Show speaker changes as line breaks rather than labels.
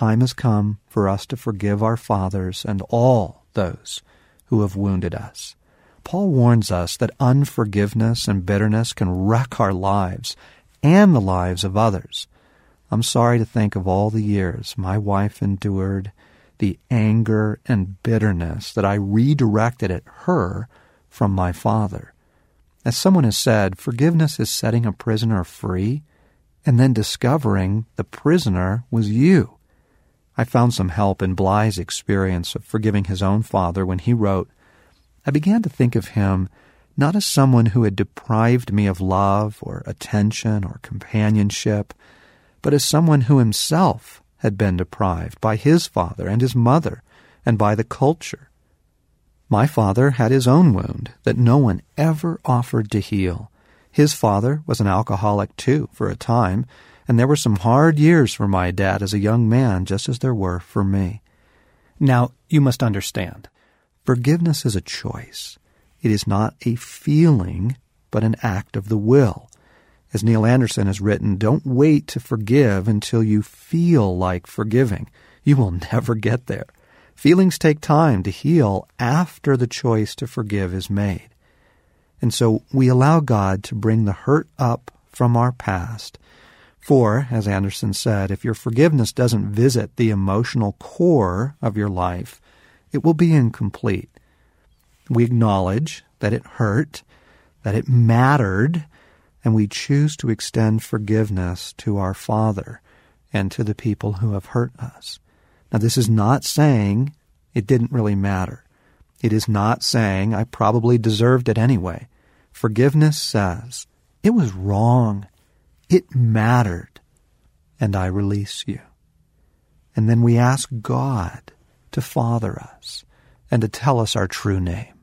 time has come for us to forgive our fathers and all those who have wounded us. Paul warns us that unforgiveness and bitterness can wreck our lives and the lives of others. I'm sorry to think of all the years my wife endured, the anger and bitterness that I redirected at her from my father. As someone has said, forgiveness is setting a prisoner free and then discovering the prisoner was you. I found some help in Bly's experience of forgiving his own father when he wrote, I began to think of him not as someone who had deprived me of love or attention or companionship, but as someone who himself had been deprived by his father and his mother and by the culture. My father had his own wound that no one ever offered to heal. His father was an alcoholic too for a time, and there were some hard years for my dad as a young man, just as there were for me. Now, you must understand, forgiveness is a choice. It is not a feeling, but an act of the will. As Neil Anderson has written, don't wait to forgive until you feel like forgiving. You will never get there. Feelings take time to heal after the choice to forgive is made. And so we allow God to bring the hurt up from our past. For, as Anderson said, if your forgiveness doesn't visit the emotional core of your life, it will be incomplete. We acknowledge that it hurt, that it mattered, and we choose to extend forgiveness to our Father and to the people who have hurt us. Now, this is not saying it didn't really matter. It is not saying I probably deserved it anyway. Forgiveness says it was wrong. It mattered. And I release you. And then we ask God to father us and to tell us our true name.